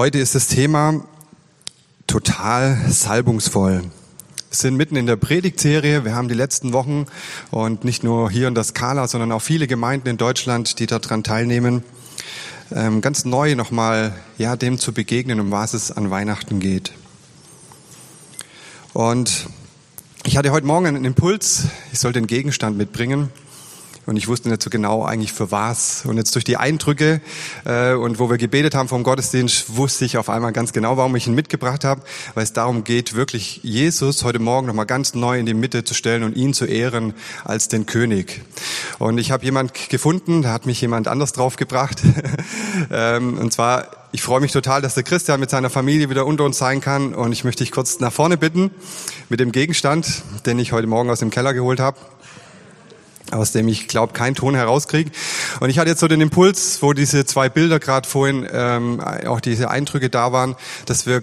Heute ist das Thema total salbungsvoll. Wir sind mitten in der Predigtserie. Wir haben die letzten Wochen und nicht nur hier in der Skala, sondern auch viele Gemeinden in Deutschland, die daran teilnehmen, ähm, ganz neu nochmal ja, dem zu begegnen, um was es an Weihnachten geht. Und ich hatte heute Morgen einen Impuls, ich sollte einen Gegenstand mitbringen. Und ich wusste nicht so genau eigentlich für was. Und jetzt durch die Eindrücke äh, und wo wir gebetet haben vom Gottesdienst, wusste ich auf einmal ganz genau, warum ich ihn mitgebracht habe, weil es darum geht, wirklich Jesus heute Morgen nochmal ganz neu in die Mitte zu stellen und ihn zu ehren als den König. Und ich habe jemand gefunden, da hat mich jemand anders draufgebracht. ähm, und zwar ich freue mich total, dass der Christian mit seiner Familie wieder unter uns sein kann. Und ich möchte dich kurz nach vorne bitten mit dem Gegenstand, den ich heute Morgen aus dem Keller geholt habe aus dem ich glaube keinen Ton herauskriege. Und ich hatte jetzt so den Impuls, wo diese zwei Bilder gerade vorhin ähm, auch diese Eindrücke da waren, dass wir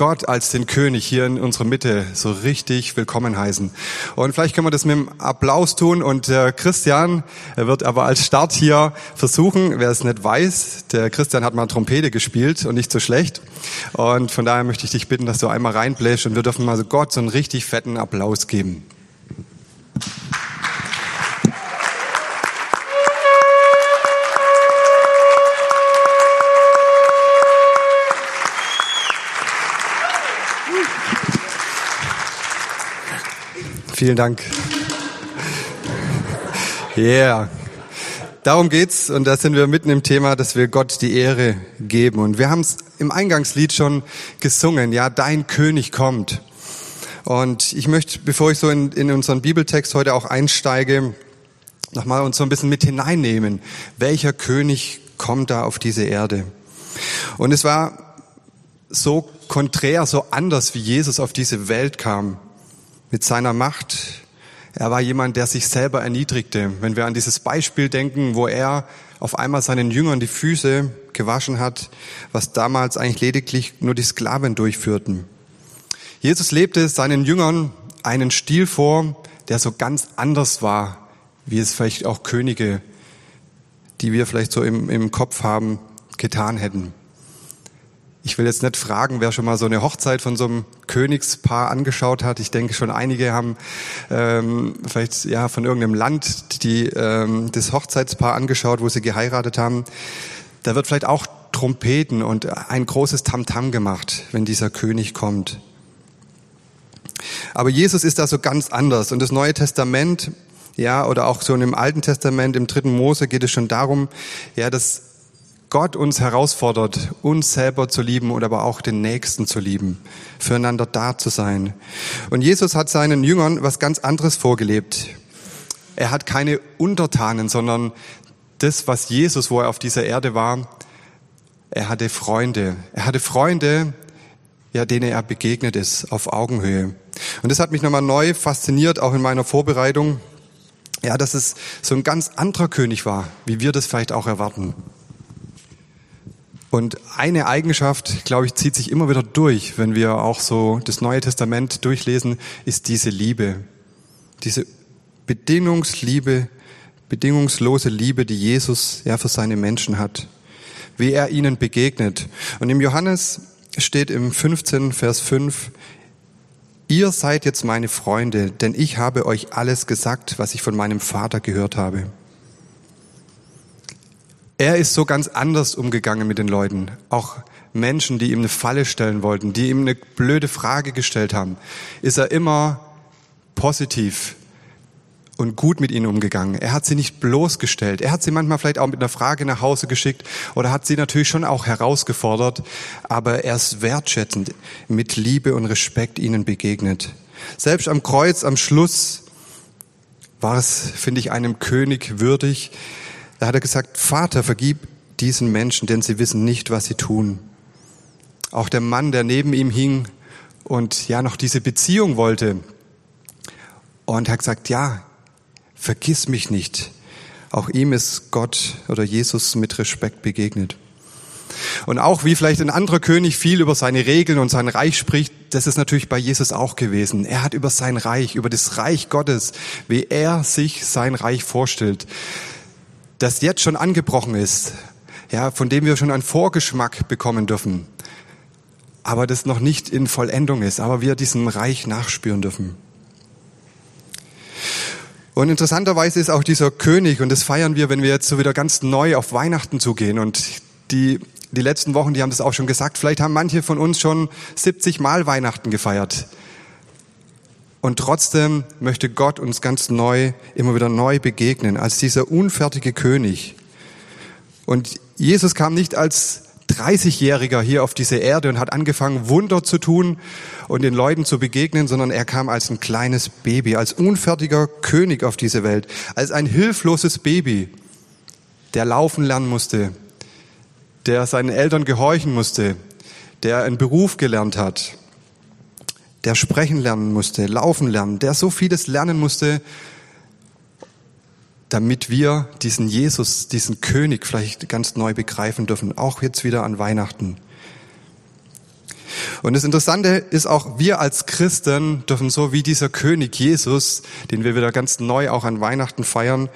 Gott als den König hier in unserer Mitte so richtig willkommen heißen. Und vielleicht können wir das mit einem Applaus tun. Und der Christian wird aber als Start hier versuchen, wer es nicht weiß, der Christian hat mal Trompete gespielt und nicht so schlecht. Und von daher möchte ich dich bitten, dass du einmal reinbläst und wir dürfen mal so Gott so einen richtig fetten Applaus geben. Vielen Dank. Yeah. Darum geht's und da sind wir mitten im Thema, dass wir Gott die Ehre geben. Und wir haben es im Eingangslied schon gesungen. Ja, dein König kommt. Und ich möchte, bevor ich so in, in unseren Bibeltext heute auch einsteige, nochmal uns so ein bisschen mit hineinnehmen. Welcher König kommt da auf diese Erde? Und es war so konträr, so anders, wie Jesus auf diese Welt kam mit seiner Macht. Er war jemand, der sich selber erniedrigte. Wenn wir an dieses Beispiel denken, wo er auf einmal seinen Jüngern die Füße gewaschen hat, was damals eigentlich lediglich nur die Sklaven durchführten. Jesus lebte seinen Jüngern einen Stil vor, der so ganz anders war, wie es vielleicht auch Könige, die wir vielleicht so im, im Kopf haben, getan hätten. Ich will jetzt nicht fragen, wer schon mal so eine Hochzeit von so einem Königspaar angeschaut hat. Ich denke schon einige haben ähm, vielleicht ja von irgendeinem Land die ähm, das Hochzeitspaar angeschaut, wo sie geheiratet haben. Da wird vielleicht auch Trompeten und ein großes Tamtam -Tam gemacht, wenn dieser König kommt. Aber Jesus ist da so ganz anders und das Neue Testament, ja, oder auch so im Alten Testament, im dritten Mose geht es schon darum, ja, dass Gott uns herausfordert, uns selber zu lieben und aber auch den Nächsten zu lieben, füreinander da zu sein. Und Jesus hat seinen Jüngern was ganz anderes vorgelebt. Er hat keine Untertanen, sondern das, was Jesus, wo er auf dieser Erde war, er hatte Freunde. Er hatte Freunde, ja, denen er begegnet ist, auf Augenhöhe. Und das hat mich nochmal neu fasziniert, auch in meiner Vorbereitung. Ja, dass es so ein ganz anderer König war, wie wir das vielleicht auch erwarten. Und eine Eigenschaft, glaube ich, zieht sich immer wieder durch, wenn wir auch so das Neue Testament durchlesen, ist diese Liebe. Diese Bedingungsliebe, bedingungslose Liebe, die Jesus ja für seine Menschen hat. Wie er ihnen begegnet. Und im Johannes steht im 15 Vers 5, Ihr seid jetzt meine Freunde, denn ich habe euch alles gesagt, was ich von meinem Vater gehört habe. Er ist so ganz anders umgegangen mit den Leuten. Auch Menschen, die ihm eine Falle stellen wollten, die ihm eine blöde Frage gestellt haben, ist er immer positiv und gut mit ihnen umgegangen. Er hat sie nicht bloßgestellt. Er hat sie manchmal vielleicht auch mit einer Frage nach Hause geschickt oder hat sie natürlich schon auch herausgefordert, aber er ist wertschätzend, mit Liebe und Respekt ihnen begegnet. Selbst am Kreuz, am Schluss, war es, finde ich, einem König würdig, da hat er gesagt, Vater, vergib diesen Menschen, denn sie wissen nicht, was sie tun. Auch der Mann, der neben ihm hing und ja noch diese Beziehung wollte. Und er hat gesagt, ja, vergiss mich nicht. Auch ihm ist Gott oder Jesus mit Respekt begegnet. Und auch wie vielleicht ein anderer König viel über seine Regeln und sein Reich spricht, das ist natürlich bei Jesus auch gewesen. Er hat über sein Reich, über das Reich Gottes, wie er sich sein Reich vorstellt, das jetzt schon angebrochen ist, ja, von dem wir schon einen Vorgeschmack bekommen dürfen. aber das noch nicht in Vollendung ist, aber wir diesem Reich nachspüren dürfen. Und interessanterweise ist auch dieser König, und das feiern wir, wenn wir jetzt so wieder ganz neu auf Weihnachten zugehen. Und die, die letzten Wochen, die haben das auch schon gesagt, vielleicht haben manche von uns schon 70 Mal Weihnachten gefeiert. Und trotzdem möchte Gott uns ganz neu, immer wieder neu begegnen, als dieser unfertige König. Und Jesus kam nicht als 30-Jähriger hier auf diese Erde und hat angefangen, Wunder zu tun und den Leuten zu begegnen, sondern er kam als ein kleines Baby, als unfertiger König auf diese Welt, als ein hilfloses Baby, der laufen lernen musste, der seinen Eltern gehorchen musste, der einen Beruf gelernt hat, der sprechen lernen musste, laufen lernen, der so vieles lernen musste, damit wir diesen Jesus, diesen König vielleicht ganz neu begreifen dürfen, auch jetzt wieder an Weihnachten. Und das Interessante ist auch, wir als Christen dürfen so wie dieser König Jesus, den wir wieder ganz neu auch an Weihnachten feiern,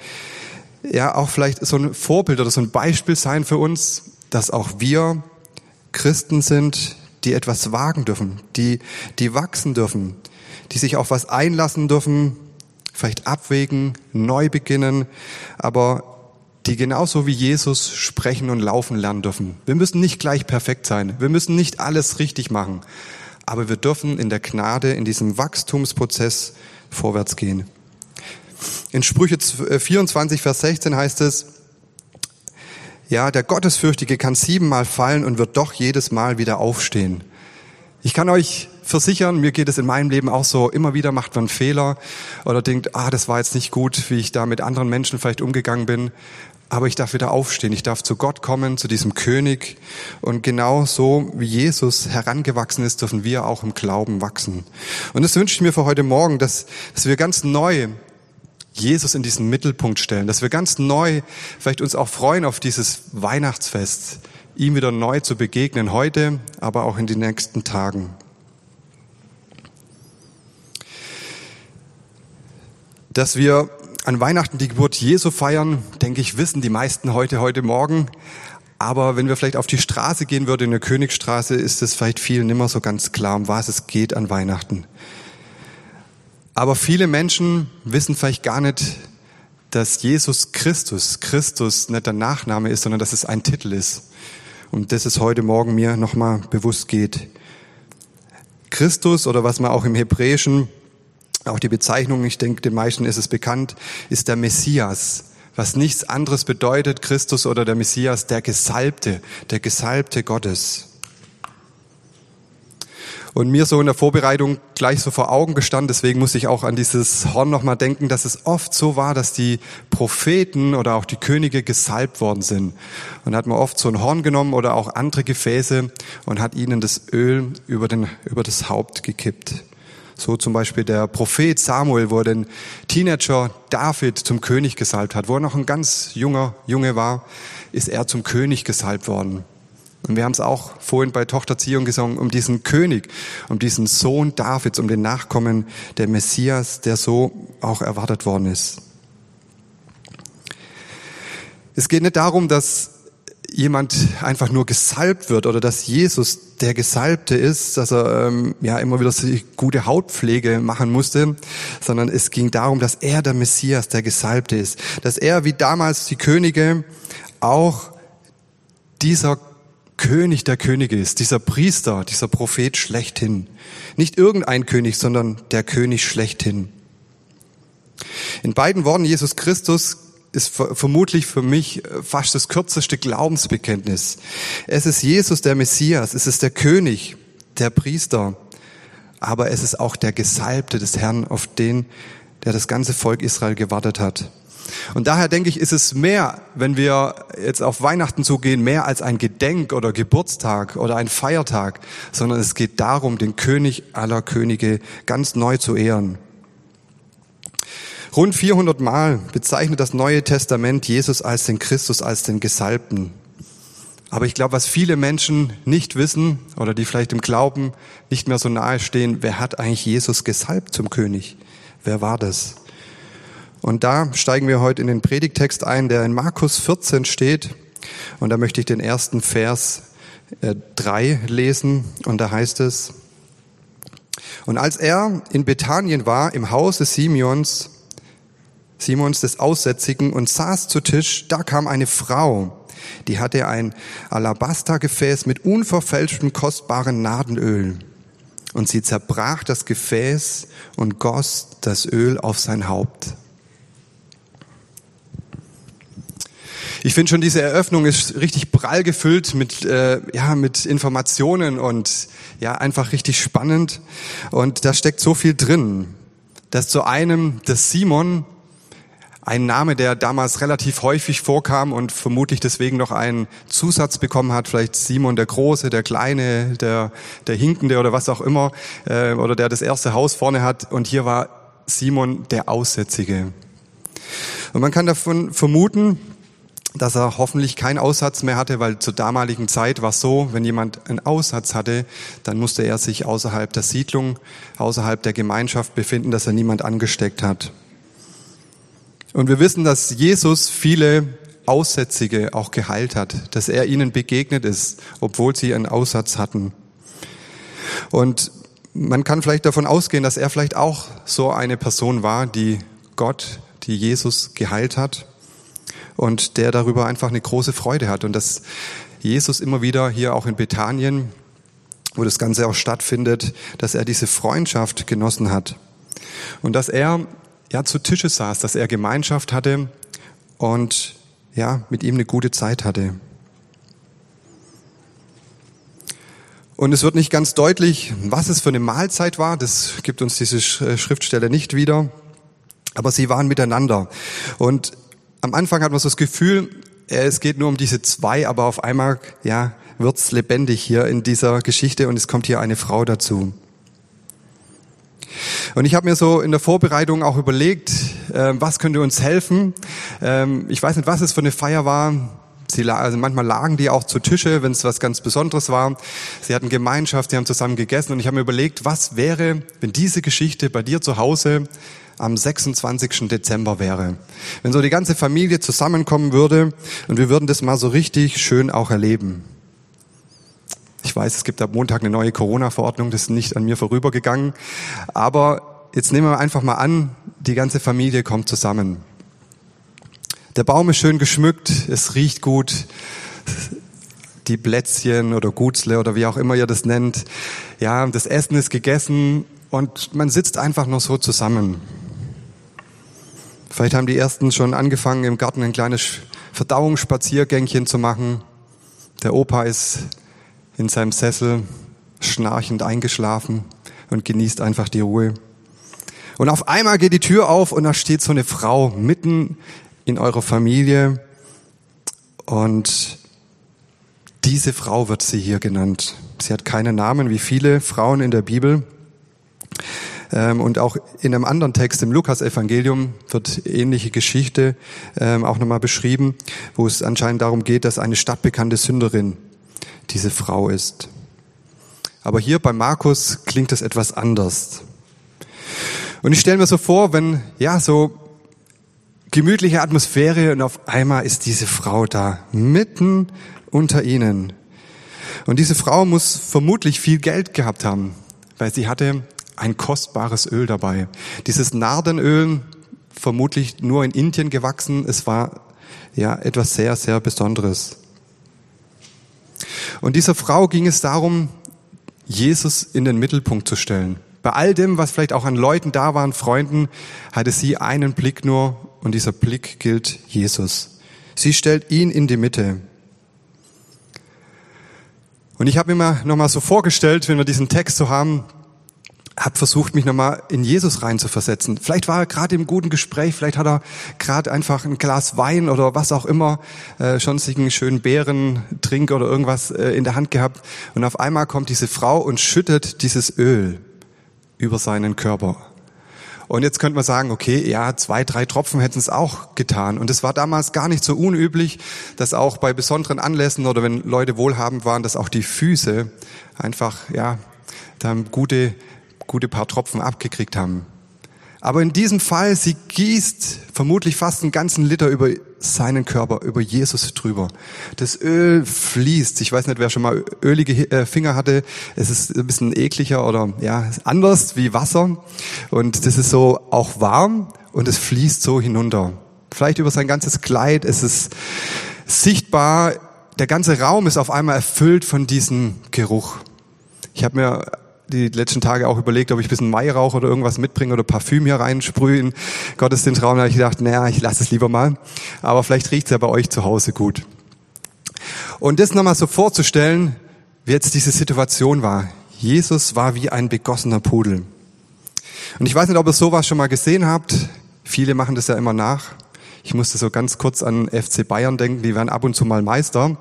ja auch vielleicht so ein Vorbild oder so ein Beispiel sein für uns, dass auch wir Christen sind, die etwas wagen dürfen, die, die wachsen dürfen, die sich auf was einlassen dürfen, vielleicht abwägen, neu beginnen, aber die genauso wie Jesus sprechen und laufen lernen dürfen. Wir müssen nicht gleich perfekt sein. Wir müssen nicht alles richtig machen. Aber wir dürfen in der Gnade, in diesem Wachstumsprozess vorwärts gehen. In Sprüche 24, Vers 16 heißt es, ja, der Gottesfürchtige kann siebenmal fallen und wird doch jedes Mal wieder aufstehen. Ich kann euch versichern, mir geht es in meinem Leben auch so, immer wieder macht man Fehler oder denkt, ah, das war jetzt nicht gut, wie ich da mit anderen Menschen vielleicht umgegangen bin. Aber ich darf wieder aufstehen, ich darf zu Gott kommen, zu diesem König. Und genau so wie Jesus herangewachsen ist, dürfen wir auch im Glauben wachsen. Und das wünsche ich mir für heute Morgen, dass, dass wir ganz neu Jesus in diesen Mittelpunkt stellen, dass wir ganz neu vielleicht uns auch freuen auf dieses Weihnachtsfest, ihm wieder neu zu begegnen, heute, aber auch in den nächsten Tagen. Dass wir an Weihnachten die Geburt Jesu feiern, denke ich, wissen die meisten heute, heute Morgen. Aber wenn wir vielleicht auf die Straße gehen würden, in der Königstraße, ist es vielleicht vielen nimmer so ganz klar, um was es geht an Weihnachten. Aber viele Menschen wissen vielleicht gar nicht, dass Jesus Christus, Christus nicht der Nachname ist, sondern dass es ein Titel ist um das es heute Morgen mir nochmal bewusst geht. Christus oder was man auch im Hebräischen, auch die Bezeichnung, ich denke, den meisten ist es bekannt, ist der Messias, was nichts anderes bedeutet, Christus oder der Messias, der Gesalbte, der Gesalbte Gottes. Und mir so in der Vorbereitung gleich so vor Augen gestanden, deswegen muss ich auch an dieses Horn nochmal denken, dass es oft so war, dass die Propheten oder auch die Könige gesalbt worden sind. Und da hat man oft so ein Horn genommen oder auch andere Gefäße und hat ihnen das Öl über, den, über das Haupt gekippt. So zum Beispiel der Prophet Samuel, wo er den Teenager David zum König gesalbt hat, wo er noch ein ganz junger Junge war, ist er zum König gesalbt worden. Und wir haben es auch vorhin bei Tochter Zion gesungen, um diesen König, um diesen Sohn Davids, um den Nachkommen der Messias, der so auch erwartet worden ist. Es geht nicht darum, dass jemand einfach nur gesalbt wird oder dass Jesus der Gesalbte ist, dass er ähm, ja immer wieder gute Hautpflege machen musste, sondern es ging darum, dass er der Messias, der Gesalbte ist, dass er wie damals die Könige auch dieser König der Könige ist, dieser Priester, dieser Prophet schlechthin. Nicht irgendein König, sondern der König schlechthin. In beiden Worten Jesus Christus ist vermutlich für mich äh, fast das kürzeste Glaubensbekenntnis. Es ist Jesus der Messias, es ist der König, der Priester, aber es ist auch der Gesalbte des Herrn, auf den der das ganze Volk Israel gewartet hat. Und daher denke ich, ist es mehr, wenn wir jetzt auf Weihnachten zugehen, mehr als ein Gedenk oder Geburtstag oder ein Feiertag, sondern es geht darum, den König aller Könige ganz neu zu ehren. Rund 400 Mal bezeichnet das Neue Testament Jesus als den Christus, als den Gesalbten. Aber ich glaube, was viele Menschen nicht wissen oder die vielleicht im Glauben nicht mehr so nahe stehen, wer hat eigentlich Jesus gesalbt zum König? Wer war das? Und da steigen wir heute in den Predigtext ein, der in Markus 14 steht. Und da möchte ich den ersten Vers 3 äh, lesen und da heißt es, und als er in Bethanien war, im Hause Simeons, Simons des Aussätzigen und saß zu Tisch, da kam eine Frau, die hatte ein Alabastergefäß mit unverfälschtem kostbaren Nadenöl. Und sie zerbrach das Gefäß und goss das Öl auf sein Haupt. Ich finde schon, diese Eröffnung ist richtig prall gefüllt mit, äh, ja, mit Informationen und ja, einfach richtig spannend. Und da steckt so viel drin, dass zu einem, dass Simon, ein Name, der damals relativ häufig vorkam und vermutlich deswegen noch einen Zusatz bekommen hat, vielleicht Simon der Große, der Kleine, der, der Hinkende oder was auch immer, äh, oder der das erste Haus vorne hat. Und hier war Simon der Aussätzige. Und man kann davon vermuten, dass er hoffentlich keinen Aussatz mehr hatte, weil zur damaligen Zeit war es so, wenn jemand einen Aussatz hatte, dann musste er sich außerhalb der Siedlung, außerhalb der Gemeinschaft befinden, dass er niemand angesteckt hat. Und wir wissen, dass Jesus viele Aussätzige auch geheilt hat, dass er ihnen begegnet ist, obwohl sie einen Aussatz hatten. Und man kann vielleicht davon ausgehen, dass er vielleicht auch so eine Person war, die Gott, die Jesus geheilt hat und der darüber einfach eine große Freude hat und dass Jesus immer wieder hier auch in Bethanien, wo das Ganze auch stattfindet, dass er diese Freundschaft genossen hat und dass er ja, zu Tische saß, dass er Gemeinschaft hatte und ja, mit ihm eine gute Zeit hatte. Und es wird nicht ganz deutlich, was es für eine Mahlzeit war. Das gibt uns diese äh, Schriftstelle nicht wieder. Aber sie waren miteinander. Und am Anfang hat man so das Gefühl, es geht nur um diese zwei, aber auf einmal, ja, wird's lebendig hier in dieser Geschichte und es kommt hier eine Frau dazu. Und ich habe mir so in der Vorbereitung auch überlegt, äh, was könnte uns helfen. Ähm, ich weiß nicht, was es für eine Feier war. Sie, also manchmal lagen die auch zu Tische, wenn es was ganz Besonderes war. Sie hatten Gemeinschaft, sie haben zusammen gegessen und ich habe mir überlegt, was wäre, wenn diese Geschichte bei dir zu Hause am 26. Dezember wäre. Wenn so die ganze Familie zusammenkommen würde und wir würden das mal so richtig schön auch erleben. Ich weiß, es gibt ab Montag eine neue Corona-Verordnung, das ist nicht an mir vorübergegangen. Aber jetzt nehmen wir einfach mal an, die ganze Familie kommt zusammen. Der Baum ist schön geschmückt, es riecht gut, die Plätzchen oder Gutzle oder wie auch immer ihr das nennt. Ja, das Essen ist gegessen und man sitzt einfach nur so zusammen. Vielleicht haben die ersten schon angefangen, im Garten ein kleines Verdauungsspaziergängchen zu machen. Der Opa ist in seinem Sessel schnarchend eingeschlafen und genießt einfach die Ruhe. Und auf einmal geht die Tür auf und da steht so eine Frau mitten in eurer Familie und diese Frau wird sie hier genannt. Sie hat keinen Namen wie viele Frauen in der Bibel. Ähm, und auch in einem anderen Text im Lukas-Evangelium wird ähnliche Geschichte ähm, auch nochmal beschrieben, wo es anscheinend darum geht, dass eine stadtbekannte Sünderin diese Frau ist. Aber hier bei Markus klingt es etwas anders. Und ich stelle mir so vor, wenn, ja, so gemütliche Atmosphäre und auf einmal ist diese Frau da, mitten unter ihnen. Und diese Frau muss vermutlich viel Geld gehabt haben, weil sie hatte ein kostbares Öl dabei. Dieses Nardenöl, vermutlich nur in Indien gewachsen, es war ja etwas sehr, sehr Besonderes. Und dieser Frau ging es darum, Jesus in den Mittelpunkt zu stellen. Bei all dem, was vielleicht auch an Leuten da waren, Freunden, hatte sie einen Blick nur und dieser Blick gilt Jesus. Sie stellt ihn in die Mitte. Und ich habe mir mal nochmal so vorgestellt, wenn wir diesen Text so haben, habe versucht, mich nochmal in Jesus reinzuversetzen. Vielleicht war er gerade im guten Gespräch, vielleicht hat er gerade einfach ein Glas Wein oder was auch immer, äh, schon sich einen schönen Beerentrink oder irgendwas äh, in der Hand gehabt. Und auf einmal kommt diese Frau und schüttet dieses Öl über seinen Körper. Und jetzt könnte man sagen, okay, ja, zwei, drei Tropfen hätten es auch getan. Und es war damals gar nicht so unüblich, dass auch bei besonderen Anlässen oder wenn Leute wohlhabend waren, dass auch die Füße einfach, ja, da gute gute paar Tropfen abgekriegt haben. Aber in diesem Fall, sie gießt vermutlich fast einen ganzen Liter über seinen Körper, über Jesus drüber. Das Öl fließt. Ich weiß nicht, wer schon mal ölige äh, Finger hatte. Es ist ein bisschen ekliger oder ja, anders wie Wasser. Und das ist so auch warm und es fließt so hinunter. Vielleicht über sein ganzes Kleid. Es ist sichtbar. Der ganze Raum ist auf einmal erfüllt von diesem Geruch. Ich habe mir die letzten Tage auch überlegt, ob ich ein bisschen Weihrauch oder irgendwas mitbringe oder Parfüm hier reinsprühe in Gottesdienstraum. Da habe ich gedacht, naja, ich lasse es lieber mal. Aber vielleicht riecht es ja bei euch zu Hause gut. Und das nochmal so vorzustellen, wie jetzt diese Situation war. Jesus war wie ein begossener Pudel. Und ich weiß nicht, ob ihr sowas schon mal gesehen habt. Viele machen das ja immer nach. Ich musste so ganz kurz an FC Bayern denken, die werden ab und zu mal Meister.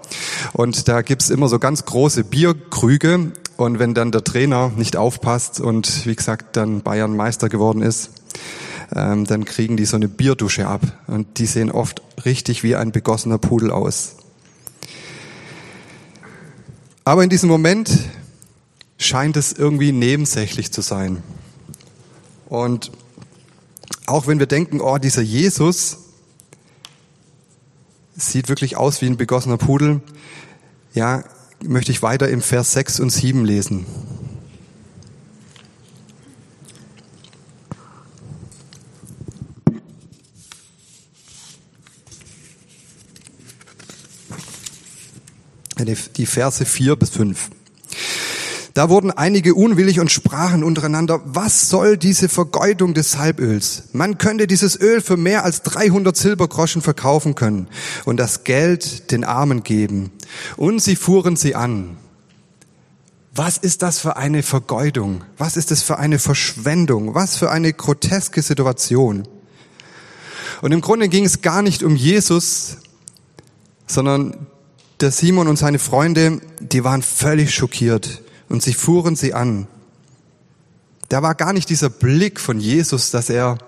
Und da gibt's immer so ganz große Bierkrüge und wenn dann der Trainer nicht aufpasst und wie gesagt dann Bayern Meister geworden ist, ähm, dann kriegen die so eine Bierdusche ab. Und die sehen oft richtig wie ein begossener Pudel aus. Aber in diesem Moment scheint es irgendwie nebensächlich zu sein. Und auch wenn wir denken, oh, dieser Jesus sieht wirklich aus wie ein begossener Pudel, ja, möchte ich weiter im Vers 6 und 7 lesen. Die Verse 4 bis 5. Da wurden einige unwillig und sprachen untereinander, was soll diese Vergeudung des Salböls? Man könnte dieses Öl für mehr als 300 Silbergroschen verkaufen können und das Geld den Armen geben. Und sie fuhren sie an. Was ist das für eine Vergeudung? Was ist das für eine Verschwendung? Was für eine groteske Situation? Und im Grunde ging es gar nicht um Jesus, sondern der Simon und seine Freunde, die waren völlig schockiert und sie fuhren sie an. Da war gar nicht dieser Blick von Jesus, dass er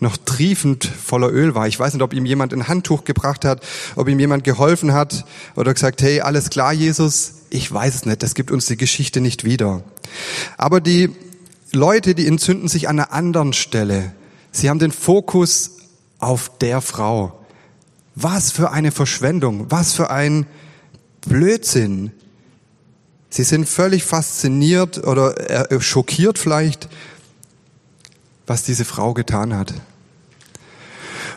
noch triefend voller Öl war. Ich weiß nicht, ob ihm jemand ein Handtuch gebracht hat, ob ihm jemand geholfen hat oder gesagt, hey, alles klar, Jesus. Ich weiß es nicht, das gibt uns die Geschichte nicht wieder. Aber die Leute, die entzünden sich an einer anderen Stelle. Sie haben den Fokus auf der Frau. Was für eine Verschwendung, was für ein Blödsinn. Sie sind völlig fasziniert oder äh, schockiert vielleicht, was diese Frau getan hat.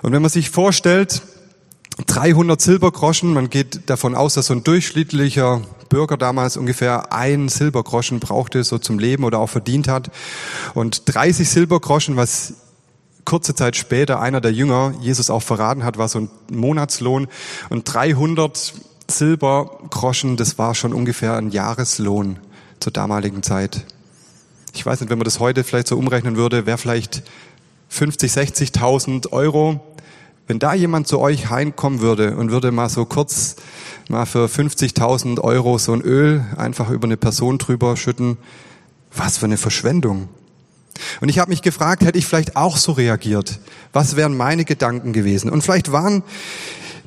Und wenn man sich vorstellt, 300 Silbergroschen, man geht davon aus, dass so ein durchschnittlicher Bürger damals ungefähr ein Silbergroschen brauchte, so zum Leben oder auch verdient hat. Und 30 Silbergroschen, was kurze Zeit später einer der Jünger Jesus auch verraten hat, war so ein Monatslohn. Und 300 Silbergroschen, das war schon ungefähr ein Jahreslohn zur damaligen Zeit. Ich weiß nicht, wenn man das heute vielleicht so umrechnen würde, wäre vielleicht 50, 60.000 Euro. Wenn da jemand zu euch heimkommen würde und würde mal so kurz mal für 50.000 Euro so ein Öl einfach über eine Person drüber schütten, was für eine Verschwendung. Und ich habe mich gefragt, hätte ich vielleicht auch so reagiert? Was wären meine Gedanken gewesen? Und vielleicht waren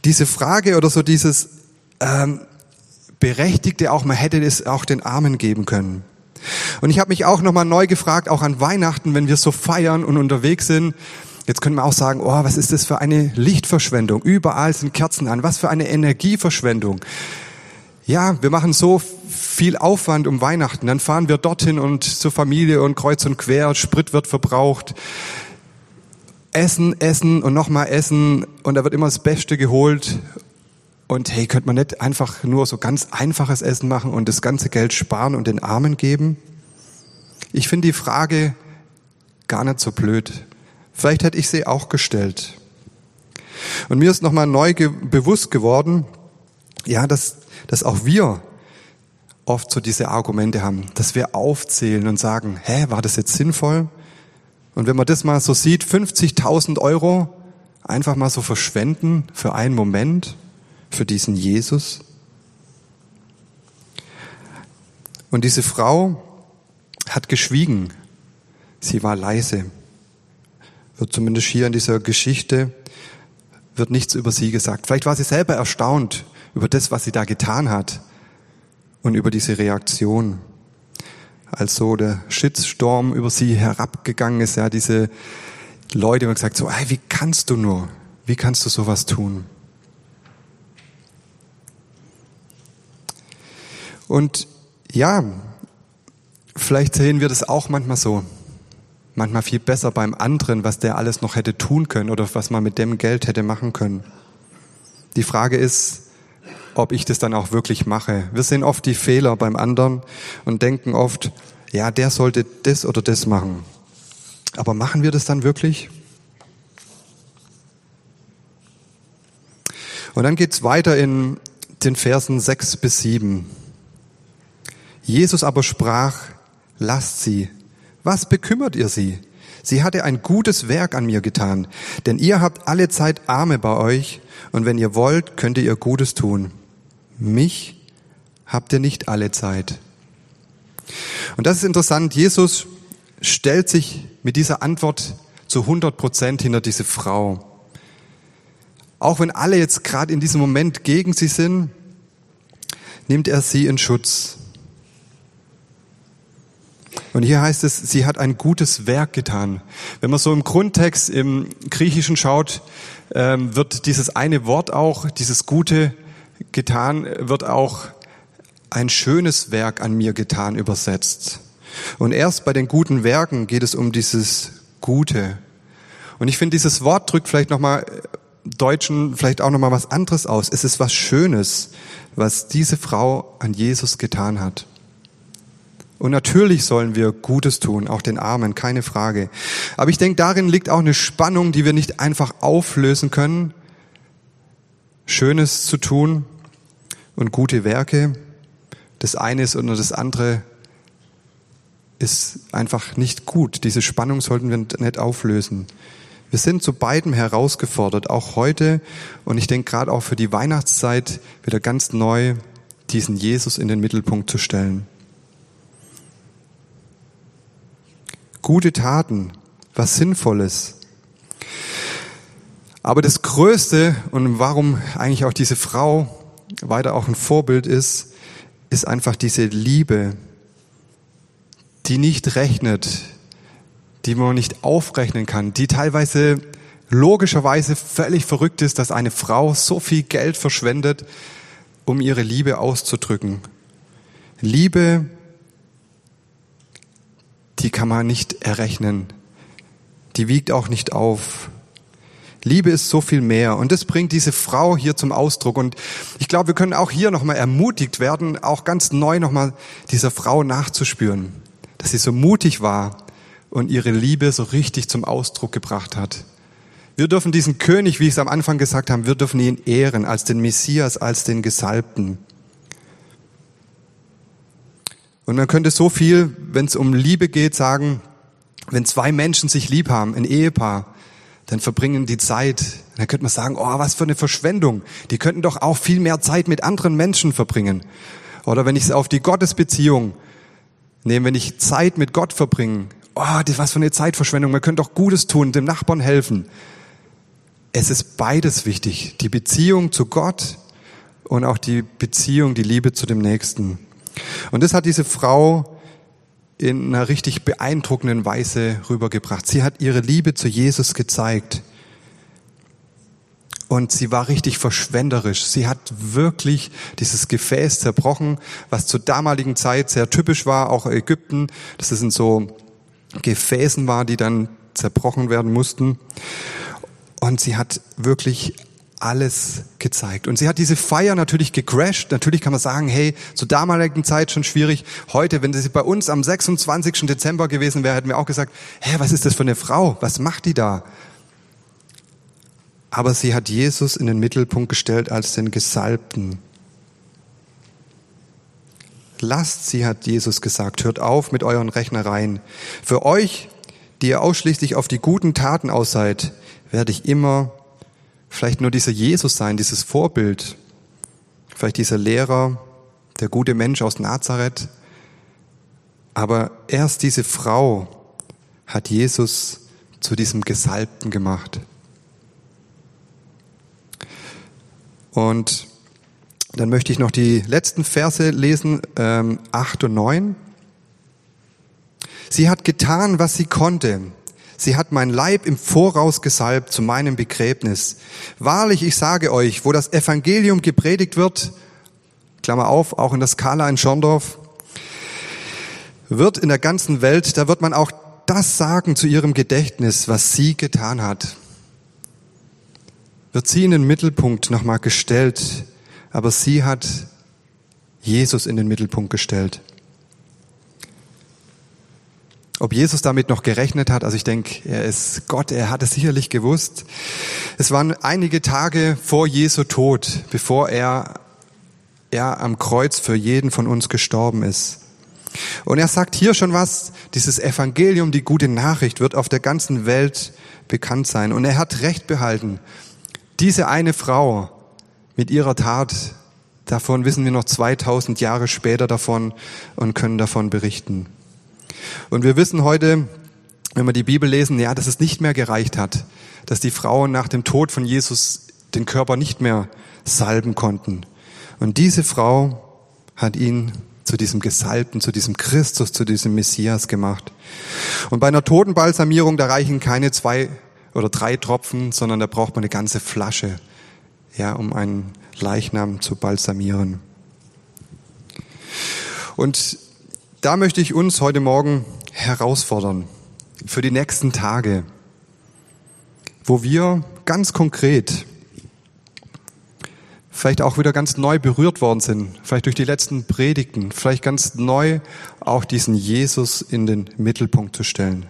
diese Frage oder so dieses, ähm, Berechtigte auch, man hätte es auch den Armen geben können. Und ich habe mich auch nochmal neu gefragt, auch an Weihnachten, wenn wir so feiern und unterwegs sind, jetzt können wir auch sagen, oh, was ist das für eine Lichtverschwendung? Überall sind Kerzen an, was für eine Energieverschwendung. Ja, wir machen so viel Aufwand um Weihnachten, dann fahren wir dorthin und zur Familie und kreuz und quer, Sprit wird verbraucht. Essen, essen und nochmal essen und da wird immer das Beste geholt und hey, könnte man nicht einfach nur so ganz einfaches Essen machen und das ganze Geld sparen und den Armen geben? Ich finde die Frage gar nicht so blöd. Vielleicht hätte ich sie auch gestellt. Und mir ist nochmal neu ge bewusst geworden, ja, dass, dass auch wir oft so diese Argumente haben, dass wir aufzählen und sagen, hä, war das jetzt sinnvoll? Und wenn man das mal so sieht, 50.000 Euro einfach mal so verschwenden für einen Moment, für diesen Jesus? Und diese Frau hat geschwiegen. Sie war leise. Wird zumindest hier in dieser Geschichte wird nichts über sie gesagt. Vielleicht war sie selber erstaunt über das, was sie da getan hat und über diese Reaktion. Als so der Shitstorm über sie herabgegangen ist, ja, diese Leute immer gesagt, so, hey, wie kannst du nur? Wie kannst du sowas tun? Und ja, vielleicht sehen wir das auch manchmal so. Manchmal viel besser beim anderen, was der alles noch hätte tun können oder was man mit dem Geld hätte machen können. Die Frage ist, ob ich das dann auch wirklich mache. Wir sehen oft die Fehler beim anderen und denken oft, ja, der sollte das oder das machen. Aber machen wir das dann wirklich? Und dann geht's weiter in den Versen sechs bis sieben. Jesus aber sprach, lasst sie. Was bekümmert ihr sie? Sie hatte ein gutes Werk an mir getan, denn ihr habt alle Zeit Arme bei euch, und wenn ihr wollt, könnt ihr Gutes tun. Mich habt ihr nicht alle Zeit. Und das ist interessant. Jesus stellt sich mit dieser Antwort zu 100 Prozent hinter diese Frau. Auch wenn alle jetzt gerade in diesem Moment gegen sie sind, nimmt er sie in Schutz. Und hier heißt es, sie hat ein gutes Werk getan. Wenn man so im Grundtext im Griechischen schaut, ähm, wird dieses eine Wort auch, dieses Gute getan, wird auch ein schönes Werk an mir getan übersetzt. Und erst bei den guten Werken geht es um dieses Gute. Und ich finde, dieses Wort drückt vielleicht nochmal äh, Deutschen vielleicht auch nochmal was anderes aus. Es ist was Schönes, was diese Frau an Jesus getan hat. Und natürlich sollen wir Gutes tun, auch den Armen, keine Frage. Aber ich denke, darin liegt auch eine Spannung, die wir nicht einfach auflösen können. Schönes zu tun und gute Werke. Das eine ist und das andere ist einfach nicht gut. Diese Spannung sollten wir nicht auflösen. Wir sind zu beidem herausgefordert, auch heute und ich denke gerade auch für die Weihnachtszeit wieder ganz neu diesen Jesus in den Mittelpunkt zu stellen. Gute Taten, was Sinnvolles. Aber das Größte und warum eigentlich auch diese Frau weiter auch ein Vorbild ist, ist einfach diese Liebe, die nicht rechnet, die man nicht aufrechnen kann, die teilweise logischerweise völlig verrückt ist, dass eine Frau so viel Geld verschwendet, um ihre Liebe auszudrücken. Liebe, die kann man nicht errechnen. Die wiegt auch nicht auf. Liebe ist so viel mehr und das bringt diese Frau hier zum Ausdruck und ich glaube, wir können auch hier nochmal ermutigt werden, auch ganz neu nochmal dieser Frau nachzuspüren, dass sie so mutig war und ihre Liebe so richtig zum Ausdruck gebracht hat. Wir dürfen diesen König, wie ich es am Anfang gesagt habe, wir dürfen ihn ehren als den Messias, als den Gesalbten. Und man könnte so viel, wenn es um Liebe geht, sagen, wenn zwei Menschen sich lieb haben, ein Ehepaar, dann verbringen die Zeit. Dann könnte man sagen, oh, was für eine Verschwendung. Die könnten doch auch viel mehr Zeit mit anderen Menschen verbringen. Oder wenn ich es auf die Gottesbeziehung nehme, wenn ich Zeit mit Gott verbringe, oh, das was für eine Zeitverschwendung. Man könnte doch Gutes tun, dem Nachbarn helfen. Es ist beides wichtig. Die Beziehung zu Gott und auch die Beziehung, die Liebe zu dem Nächsten. Und das hat diese Frau in einer richtig beeindruckenden Weise rübergebracht. Sie hat ihre Liebe zu Jesus gezeigt. Und sie war richtig verschwenderisch. Sie hat wirklich dieses Gefäß zerbrochen, was zur damaligen Zeit sehr typisch war, auch Ägypten. Das sind so Gefäßen war, die dann zerbrochen werden mussten. Und sie hat wirklich alles gezeigt. Und sie hat diese Feier natürlich gecrashed. Natürlich kann man sagen, hey, zur damaligen Zeit schon schwierig. Heute, wenn sie bei uns am 26. Dezember gewesen wäre, hätten wir auch gesagt, hä, was ist das für eine Frau? Was macht die da? Aber sie hat Jesus in den Mittelpunkt gestellt als den Gesalbten. Lasst sie, hat Jesus gesagt, hört auf mit euren Rechnereien. Für euch, die ihr ausschließlich auf die guten Taten aus seid, werde ich immer vielleicht nur dieser Jesus sein, dieses Vorbild, vielleicht dieser Lehrer, der gute Mensch aus Nazareth. Aber erst diese Frau hat Jesus zu diesem Gesalbten gemacht. Und dann möchte ich noch die letzten Verse lesen, ähm, 8 und 9. Sie hat getan, was sie konnte. Sie hat mein Leib im Voraus gesalbt zu meinem Begräbnis. Wahrlich, ich sage euch, wo das Evangelium gepredigt wird, Klammer auf, auch in der Skala in Schorndorf, wird in der ganzen Welt, da wird man auch das sagen zu ihrem Gedächtnis, was sie getan hat. Wird sie in den Mittelpunkt nochmal gestellt, aber sie hat Jesus in den Mittelpunkt gestellt. Ob Jesus damit noch gerechnet hat, also ich denke, er ist Gott, er hat es sicherlich gewusst. Es waren einige Tage vor Jesu Tod, bevor er, er am Kreuz für jeden von uns gestorben ist. Und er sagt hier schon was, dieses Evangelium, die gute Nachricht wird auf der ganzen Welt bekannt sein. Und er hat Recht behalten. Diese eine Frau mit ihrer Tat, davon wissen wir noch 2000 Jahre später davon und können davon berichten. Und wir wissen heute, wenn wir die Bibel lesen, ja, dass es nicht mehr gereicht hat, dass die Frauen nach dem Tod von Jesus den Körper nicht mehr salben konnten. Und diese Frau hat ihn zu diesem Gesalbten, zu diesem Christus, zu diesem Messias gemacht. Und bei einer Totenbalsamierung, da reichen keine zwei oder drei Tropfen, sondern da braucht man eine ganze Flasche, ja, um einen Leichnam zu balsamieren. Und da möchte ich uns heute Morgen herausfordern für die nächsten Tage, wo wir ganz konkret vielleicht auch wieder ganz neu berührt worden sind, vielleicht durch die letzten Predigten, vielleicht ganz neu auch diesen Jesus in den Mittelpunkt zu stellen.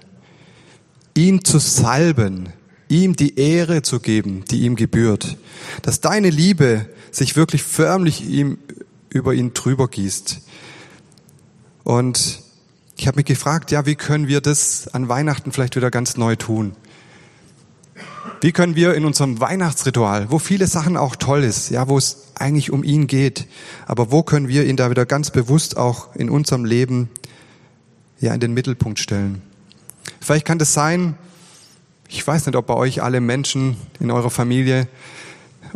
Ihn zu salben, ihm die Ehre zu geben, die ihm gebührt. Dass deine Liebe sich wirklich förmlich ihm, über ihn drüber gießt. Und ich habe mich gefragt, ja, wie können wir das an Weihnachten vielleicht wieder ganz neu tun? Wie können wir in unserem Weihnachtsritual, wo viele Sachen auch toll ist, ja, wo es eigentlich um ihn geht, aber wo können wir ihn da wieder ganz bewusst auch in unserem Leben ja in den Mittelpunkt stellen? Vielleicht kann das sein, ich weiß nicht, ob bei euch alle Menschen in eurer Familie,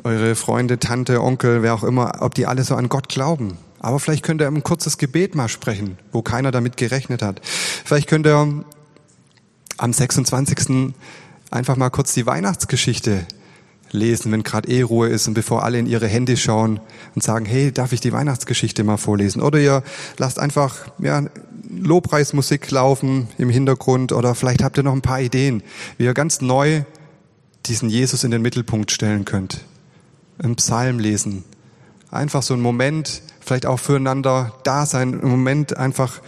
eure Freunde, Tante, Onkel, wer auch immer, ob die alle so an Gott glauben. Aber vielleicht könnt ihr ein kurzes Gebet mal sprechen, wo keiner damit gerechnet hat. Vielleicht könnt ihr am 26 einfach mal kurz die Weihnachtsgeschichte lesen, wenn gerade eh Ruhe ist und bevor alle in ihre Hände schauen und sagen, hey, darf ich die Weihnachtsgeschichte mal vorlesen? Oder ihr lasst einfach ja, Lobpreismusik laufen im Hintergrund oder vielleicht habt ihr noch ein paar Ideen, wie ihr ganz neu diesen Jesus in den Mittelpunkt stellen könnt. Ein Psalm lesen. Einfach so ein Moment, vielleicht auch füreinander da sein, ein Moment einfach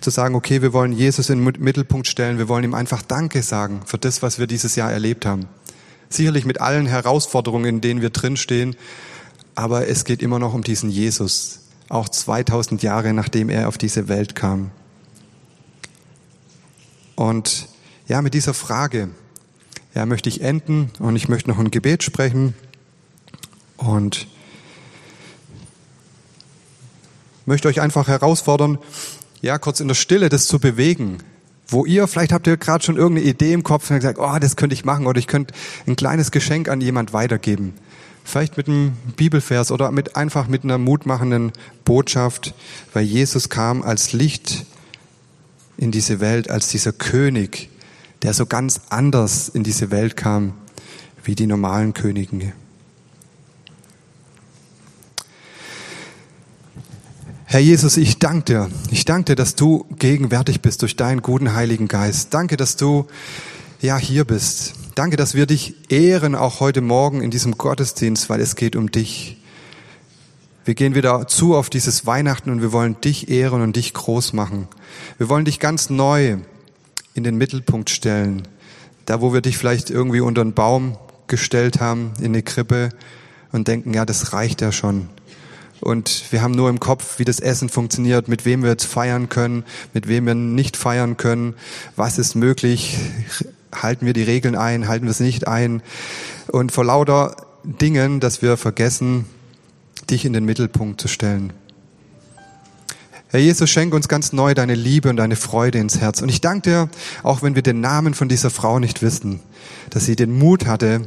zu sagen, okay, wir wollen Jesus in den Mittelpunkt stellen, wir wollen ihm einfach Danke sagen für das, was wir dieses Jahr erlebt haben. Sicherlich mit allen Herausforderungen, in denen wir drinstehen, aber es geht immer noch um diesen Jesus, auch 2000 Jahre nachdem er auf diese Welt kam. Und ja, mit dieser Frage ja, möchte ich enden und ich möchte noch ein Gebet sprechen und möchte euch einfach herausfordern, ja, kurz in der Stille das zu bewegen. Wo ihr, vielleicht habt ihr gerade schon irgendeine Idee im Kopf und gesagt, oh, das könnte ich machen oder ich könnte ein kleines Geschenk an jemand weitergeben. Vielleicht mit einem Bibelvers oder mit, einfach mit einer mutmachenden Botschaft, weil Jesus kam als Licht in diese Welt, als dieser König, der so ganz anders in diese Welt kam wie die normalen Könige. Herr Jesus, ich danke dir. Ich danke dir, dass du gegenwärtig bist durch deinen guten Heiligen Geist. Danke, dass du ja hier bist. Danke, dass wir dich ehren, auch heute Morgen in diesem Gottesdienst, weil es geht um dich. Wir gehen wieder zu auf dieses Weihnachten und wir wollen dich ehren und dich groß machen. Wir wollen dich ganz neu in den Mittelpunkt stellen. Da, wo wir dich vielleicht irgendwie unter einen Baum gestellt haben, in eine Krippe und denken, ja, das reicht ja schon und wir haben nur im Kopf, wie das Essen funktioniert, mit wem wir jetzt feiern können, mit wem wir nicht feiern können, was ist möglich, halten wir die Regeln ein, halten wir es nicht ein und vor lauter Dingen, dass wir vergessen, dich in den Mittelpunkt zu stellen. Herr Jesus, schenk uns ganz neu deine Liebe und deine Freude ins Herz. Und ich danke dir, auch wenn wir den Namen von dieser Frau nicht wissen, dass sie den Mut hatte,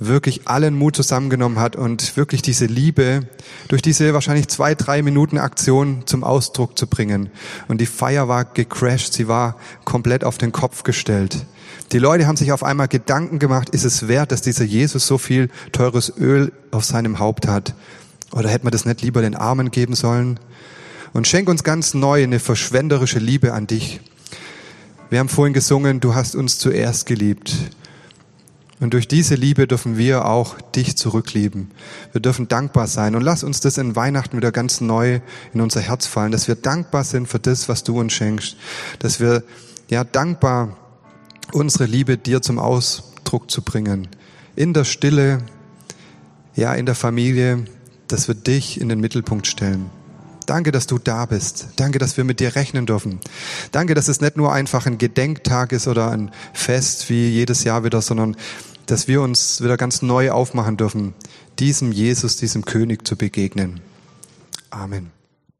wirklich allen Mut zusammengenommen hat und wirklich diese Liebe durch diese wahrscheinlich zwei, drei Minuten Aktion zum Ausdruck zu bringen. Und die Feier war gecrashed, sie war komplett auf den Kopf gestellt. Die Leute haben sich auf einmal Gedanken gemacht, ist es wert, dass dieser Jesus so viel teures Öl auf seinem Haupt hat? Oder hätte man das nicht lieber den Armen geben sollen? Und schenk uns ganz neu eine verschwenderische Liebe an dich. Wir haben vorhin gesungen, du hast uns zuerst geliebt. Und durch diese Liebe dürfen wir auch dich zurücklieben. Wir dürfen dankbar sein. Und lass uns das in Weihnachten wieder ganz neu in unser Herz fallen, dass wir dankbar sind für das, was du uns schenkst. Dass wir, ja, dankbar unsere Liebe dir zum Ausdruck zu bringen. In der Stille, ja, in der Familie, dass wir dich in den Mittelpunkt stellen. Danke, dass du da bist. Danke, dass wir mit dir rechnen dürfen. Danke, dass es nicht nur einfach ein Gedenktag ist oder ein Fest wie jedes Jahr wieder, sondern dass wir uns wieder ganz neu aufmachen dürfen, diesem Jesus, diesem König zu begegnen. Amen.